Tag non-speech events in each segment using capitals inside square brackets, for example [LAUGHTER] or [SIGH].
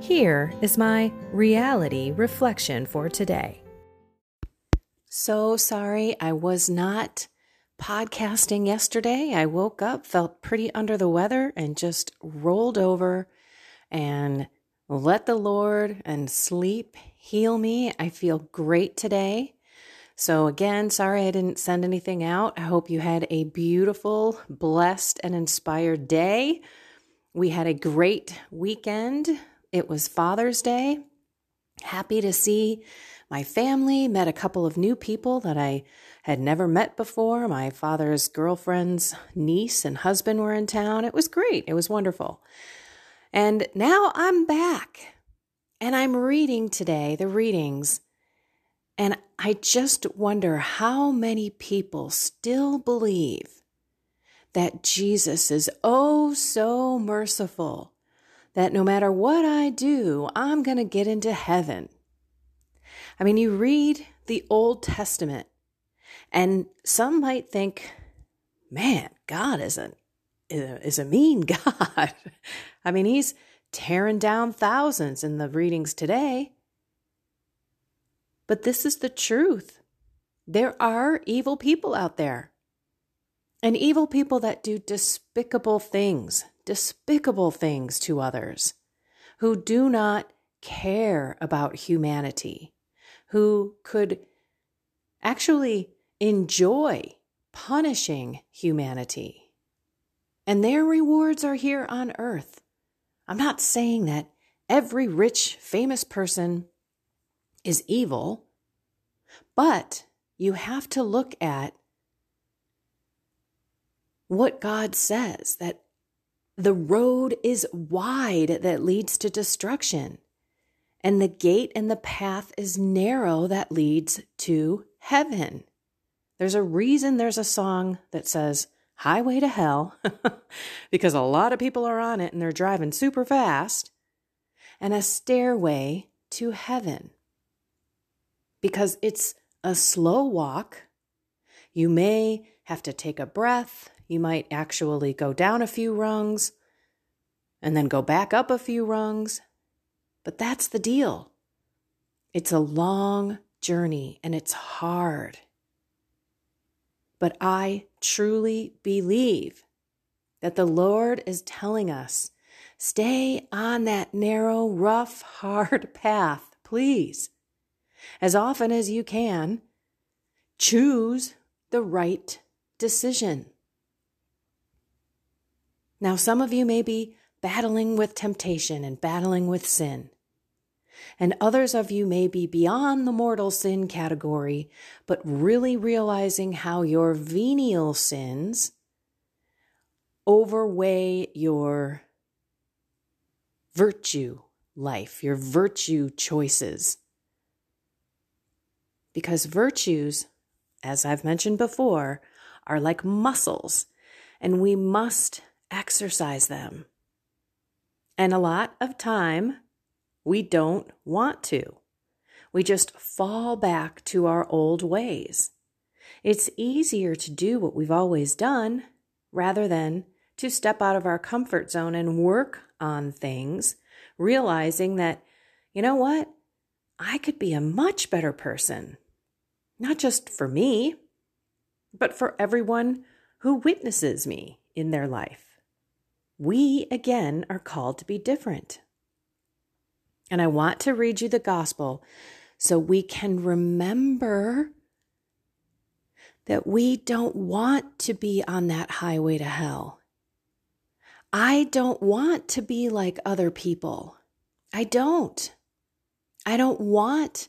Here is my reality reflection for today. So sorry I was not podcasting yesterday. I woke up, felt pretty under the weather, and just rolled over and let the Lord and sleep heal me. I feel great today. So, again, sorry I didn't send anything out. I hope you had a beautiful, blessed, and inspired day. We had a great weekend it was Father's Day. Happy to see my family, met a couple of new people that I had never met before. My father's girlfriend's niece and husband were in town. It was great. It was wonderful. And now I'm back and I'm reading today the readings. And I just wonder how many people still believe that Jesus is oh so merciful that no matter what I do, I'm going to get into heaven. I mean, you read the Old Testament, and some might think, man, God isn't is a mean [LAUGHS] God. I mean, he's tearing down thousands in the readings today. But this is the truth. There are evil people out there. And evil people that do despicable things despicable things to others, who do not care about humanity, who could actually enjoy punishing humanity. And their rewards are here on earth. I'm not saying that every rich, famous person is evil, but you have to look at what God says that the road is wide that leads to destruction, and the gate and the path is narrow that leads to heaven. There's a reason there's a song that says Highway to Hell, [LAUGHS] because a lot of people are on it and they're driving super fast, and a stairway to heaven, because it's a slow walk. You may have to take a breath, you might actually go down a few rungs and then go back up a few rungs. But that's the deal. It's a long journey and it's hard. But I truly believe that the Lord is telling us stay on that narrow, rough, [LAUGHS] hard path, please. As often as you can, choose the right decision. Now, some of you may be battling with temptation and battling with sin. And others of you may be beyond the mortal sin category, but really realizing how your venial sins overweigh your virtue life, your virtue choices. Because virtues, as I've mentioned before, are like muscles, and we must exercise them. And a lot of time, we don't want to. We just fall back to our old ways. It's easier to do what we've always done rather than to step out of our comfort zone and work on things, realizing that, you know what? I could be a much better person, not just for me, but for everyone who witnesses me in their life we again are called to be different. And I want to read you the gospel so we can remember that we don't want to be on that highway to hell. I don't want to be like other people. I don't. I don't want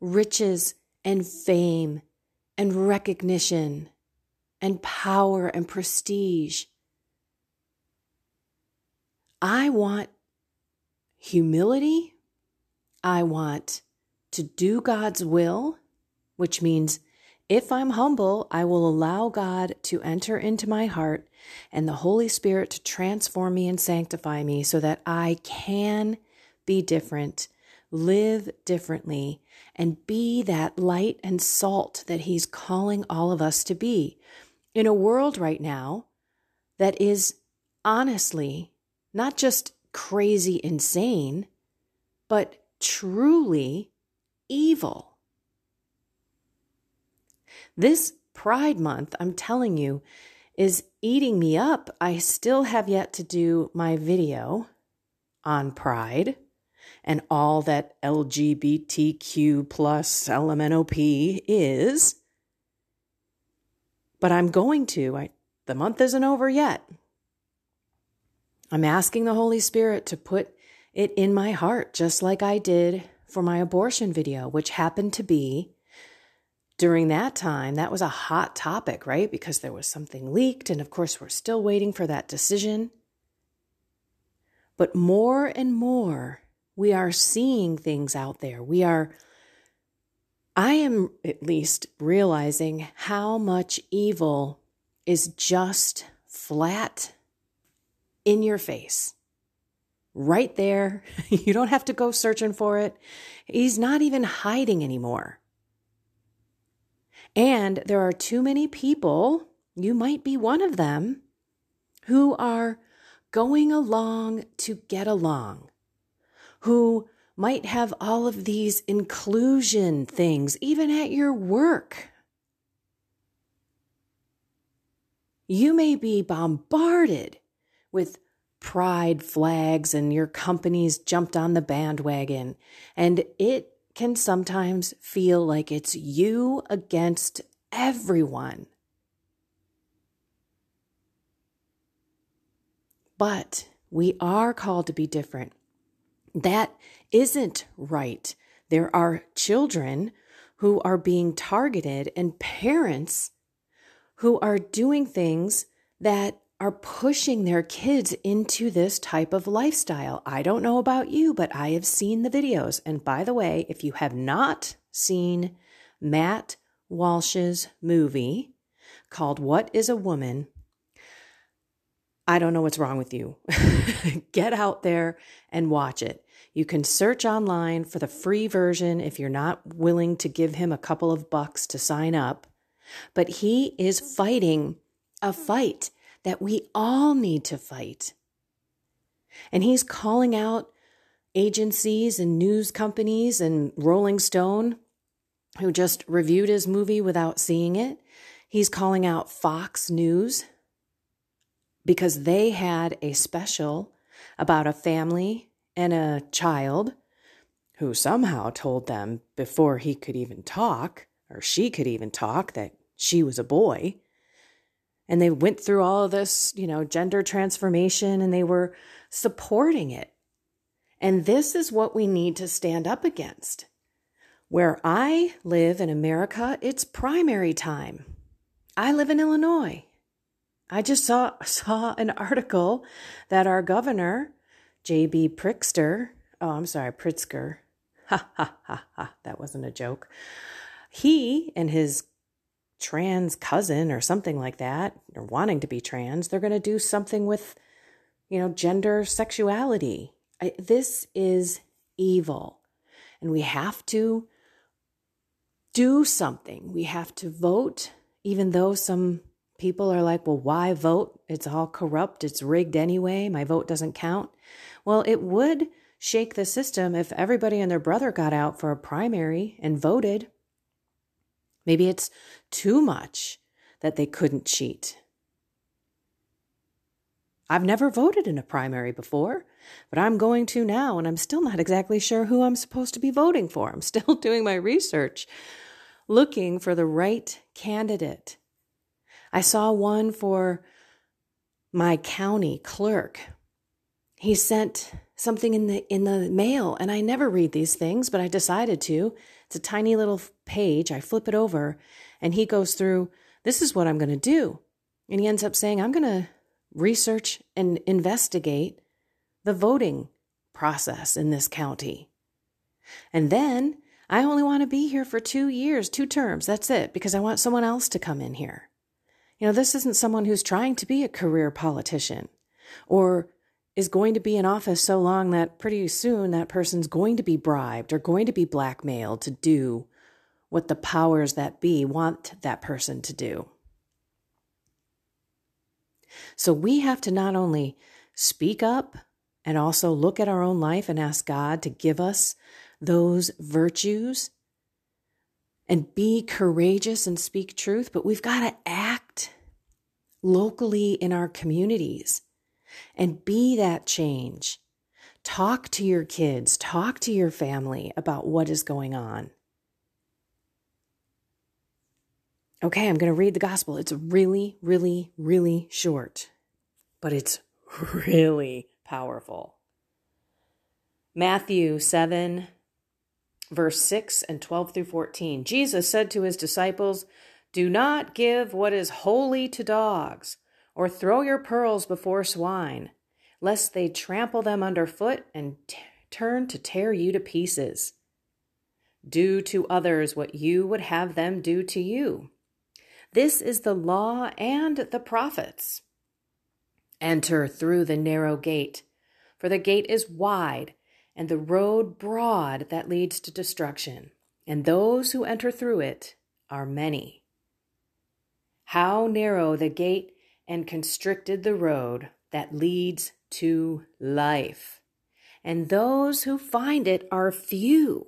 riches and fame and recognition and power and prestige. I want humility. I want to do God's will, which means if I'm humble, I will allow God to enter into my heart and the Holy Spirit to transform me and sanctify me so that I can be different, live differently, and be that light and salt that He's calling all of us to be. In a world right now that is honestly not just crazy insane, but truly evil. This Pride Month, I'm telling you, is eating me up. I still have yet to do my video on Pride and all that LGBTQ plus LMNOP is. But I'm going to. I, the month isn't over yet. I'm asking the Holy Spirit to put it in my heart, just like I did for my abortion video, which happened to be during that time, that was a hot topic, right? Because there was something leaked. And of course, we're still waiting for that decision. But more and more, we are seeing things out there. We are, I am at least realizing how much evil is just flat in your face. Right there. [LAUGHS] You don't have to go searching for it. He's not even hiding anymore. And there are too many people, you might be one of them, who are going along to get along, who might have all of these inclusion things, even at your work. You may be bombarded with pride flags and your company's jumped on the bandwagon, and it can sometimes feel like it's you against everyone. But we are called to be different. That isn't right. There are children who are being targeted and parents who are doing things that are pushing their kids into this type of lifestyle. I don't know about you, but I have seen the videos. And by the way, if you have not seen Matt Walsh's movie called What is a Woman, I don't know what's wrong with you. [LAUGHS] Get out there and watch it. You can search online for the free version if you're not willing to give him a couple of bucks to sign up. But he is fighting a fight that we all need to fight. And he's calling out agencies and news companies and Rolling Stone, who just reviewed his movie without seeing it. He's calling out Fox News because they had a special about a family and a child who somehow told them before he could even talk, or she could even talk, that she was a boy and they went through all of this, you know, gender transformation and they were supporting it. And this is what we need to stand up against. Where I live in America, it's primary time. I live in Illinois. I just saw saw an article that our governor, J.B. Pritzker, oh, I'm sorry, Pritzker, [LAUGHS] ha ha ha ha, that wasn't a joke. He and his trans cousin or something like that, or wanting to be trans, they're going to do something with, you know, gender sexuality. I, this is evil. And we have to do something. We have to vote, even though some people are like, well, why vote? It's all corrupt. It's rigged anyway. My vote doesn't count. Well, it would shake the system if everybody and their brother got out for a primary and voted. Maybe it's too much that they couldn't cheat. I've never voted in a primary before. but I'm going to now, and I'm still not exactly sure who I'm supposed to be voting for. I'm [LAUGHS] still doing my research, looking for the right candidate. I saw one for my county clerk. He sent something in the in the mail and I never read these things, but I decided to. It's a tiny little page. I flip it over and he goes through, this is what I'm going to do. And he ends up saying, I'm going to research and investigate the voting process in this county. And then I only want to be here for two years, two terms. That's it, because I want someone else to come in here. You know, this isn't someone who's trying to be a career politician or is going to be in office so long that pretty soon that person's going to be bribed or going to be blackmailed to do what the powers that be want that person to do. So we have to not only speak up and also look at our own life and ask God to give us those virtues and be courageous and speak truth, but we've got to act locally in our communities and be that change. Talk to your kids, talk to your family about what is going on. Okay, I'm going to read the gospel. It's really, really, really short, but it's really powerful. Matthew 7, verse 6 and 12 through 14. Jesus said to his disciples, Do not give what is holy to dogs, or throw your pearls before swine, lest they trample them underfoot and t- turn to tear you to pieces. Do to others what you would have them do to you. This is the law and the prophets. Enter through the narrow gate, for the gate is wide and the road broad that leads to destruction, and those who enter through it are many. How narrow the gate and constricted the road that leads to life, and those who find it are few.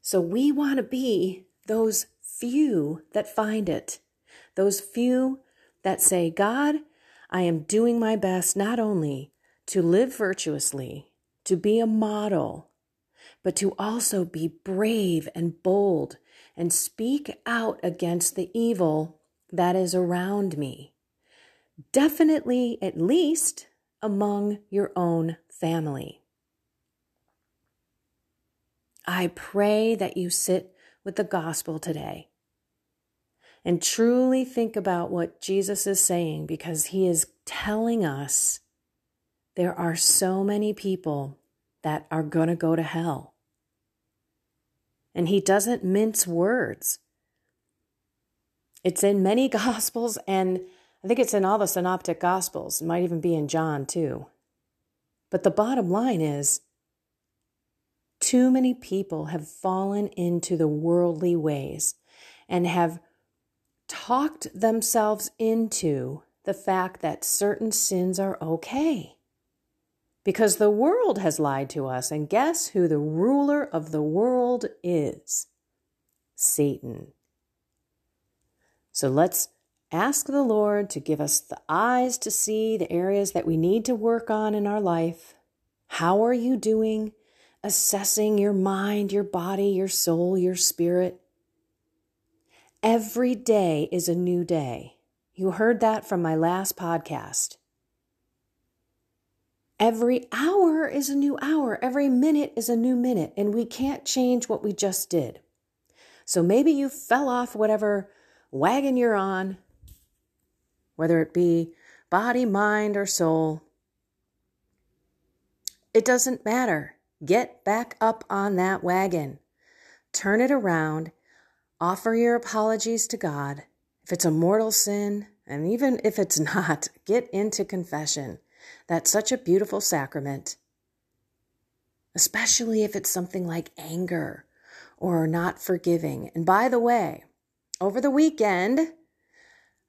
So we want to be those few that find it, those few that say, God, I am doing my best not only to live virtuously, to be a model, but to also be brave and bold and speak out against the evil that is around me. Definitely, at least among your own family. I pray that you sit with the gospel today and truly think about what Jesus is saying because he is telling us there are so many people that are going to go to hell. And he doesn't mince words. It's in many [LAUGHS] gospels, and I think it's in all the synoptic gospels. It might even be in John, too. But the bottom line is too many people have fallen into the worldly ways and have talked themselves into the fact that certain sins are okay. Because the world has lied to us, and guess who the ruler of the world is? Satan. So let's ask the Lord to give us the eyes to see the areas that we need to work on in our life. How are you doing? assessing your mind, your body, your soul, your spirit. Every day is a new day. You heard that from my last podcast. Every hour is a new hour. Every minute is a new minute, and we can't change what we just did. So maybe you fell off whatever wagon you're on, whether it be body, mind, or soul. It doesn't matter. Get back up on that wagon. Turn it around. Offer your apologies to God. If it's a mortal sin, and even if it's [LAUGHS] not, get into confession. That's such a beautiful sacrament. Especially if it's something like anger or not forgiving. And by the way, over the weekend,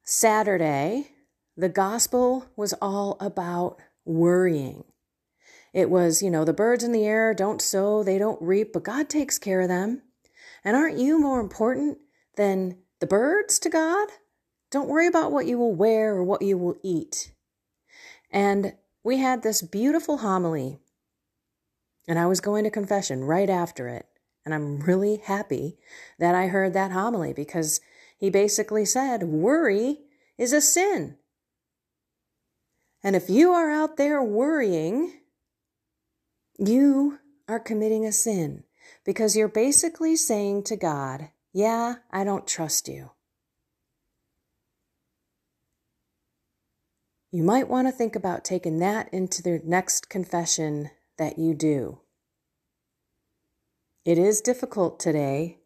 Saturday, the gospel was all about worrying. It was, you know, the birds in the air don't sow, they don't reap, but God takes care of them. And aren't you more important than the birds to God? Don't worry about what you will wear or what you will eat. And we had this beautiful homily, and I was going to confession right after it. And I'm really happy that I heard that homily because he basically said, Worry is a sin. And if you are out there worrying, you are committing a sin because you're basically saying to God, Yeah, I don't trust you. You might want to think about taking that into the next confession that you do. It is difficult today.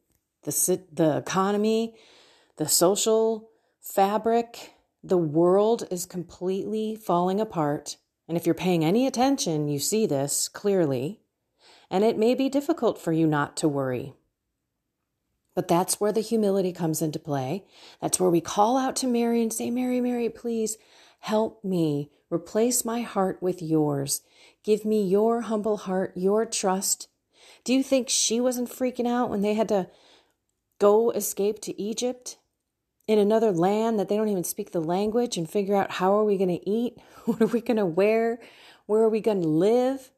The, the economy, the social fabric, the world is completely falling apart. And if you're paying any attention, you see this clearly. And it may be difficult for you not to worry. But that's where the humility comes into play. That's where we call out to Mary and say, Mary, Mary, please help me. Replace my heart with yours. Give me your humble heart, your trust. Do you think she wasn't freaking out when they had to go escape to Egypt in another land that they don't even speak the language and figure out how are we going to eat? [LAUGHS] What are we going to wear? Where are we going to live?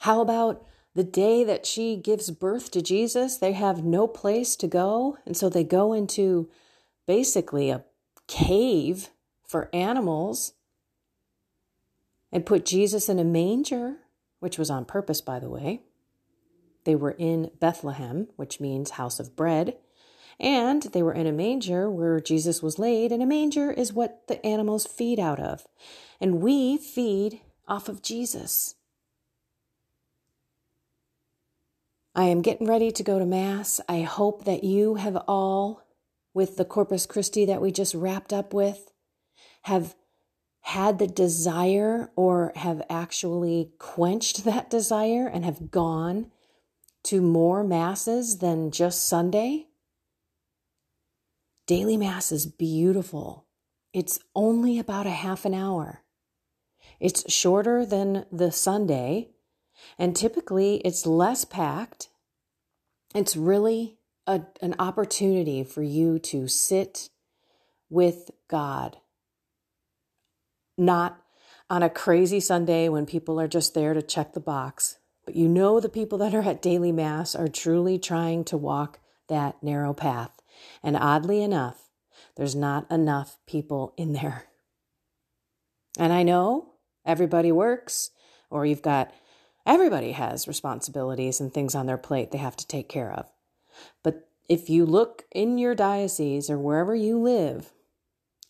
How about the day that she gives birth to Jesus? They have no place to go. And so they go into basically a cave for animals and put Jesus in a manger, which was on purpose, by the way. They were in Bethlehem, which means house of bread. And they were in a manger where Jesus was laid, and a manger is what the animals feed out of. And we feed off of Jesus. I am getting ready to go to Mass. I hope that you have all, with the Corpus Christi that we just wrapped up with, have had the desire or have actually quenched that desire and have gone to more masses than just Sunday. Daily Mass is beautiful. It's only about a half an hour. It's shorter than the Sunday, and typically it's less packed. It's really a, an opportunity for you to sit with God not on a crazy Sunday when people are just there to check the box. But you know the people that are at daily mass are truly trying to walk that narrow path. And oddly enough, there's not enough people in there. And I know everybody works, or you've got everybody has responsibilities and things on their plate they have to take care of. But if you look in your diocese or wherever you live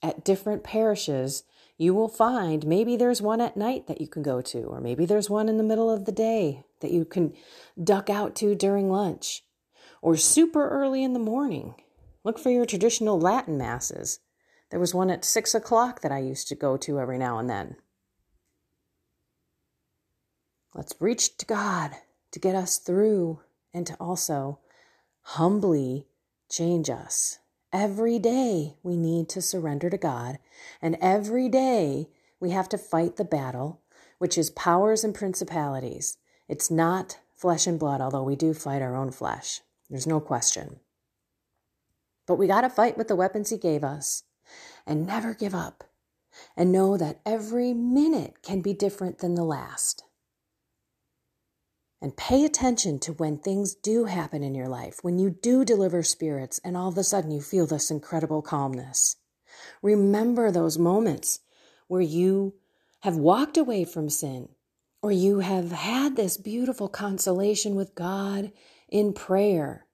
at different parishes, you will find maybe there's one at night that you can go to, or maybe there's one in the middle of the day that you can duck out to during lunch, or super early in the morning. Look for your traditional Latin masses. There was one at six o'clock that I used to go to every now and then. Let's reach to God to get us through and to also humbly change us. Every day we need to surrender to God, and every day we have to fight the battle, which is powers and principalities. It's not flesh and blood, although we do fight our own flesh. There's no question. But we got to fight with the weapons He gave us and never give up and know that every minute can be different than the last. And pay attention to when things do happen in your life, when you do deliver spirits and all of a sudden you feel this incredible calmness. Remember those moments where you have walked away from sin or you have had this beautiful consolation with God in prayer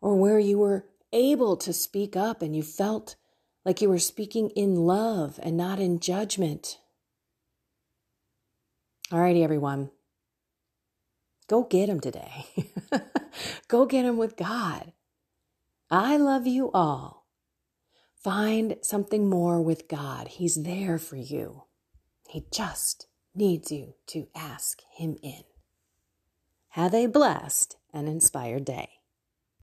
or where you were able to speak up and you felt like you were speaking in love and not in judgment. All righty, everyone. Go get him today. [LAUGHS] Go get him with God. I love you all. Find something more with God. He's there for you. He just needs you to ask Him in. Have a blessed and inspired day.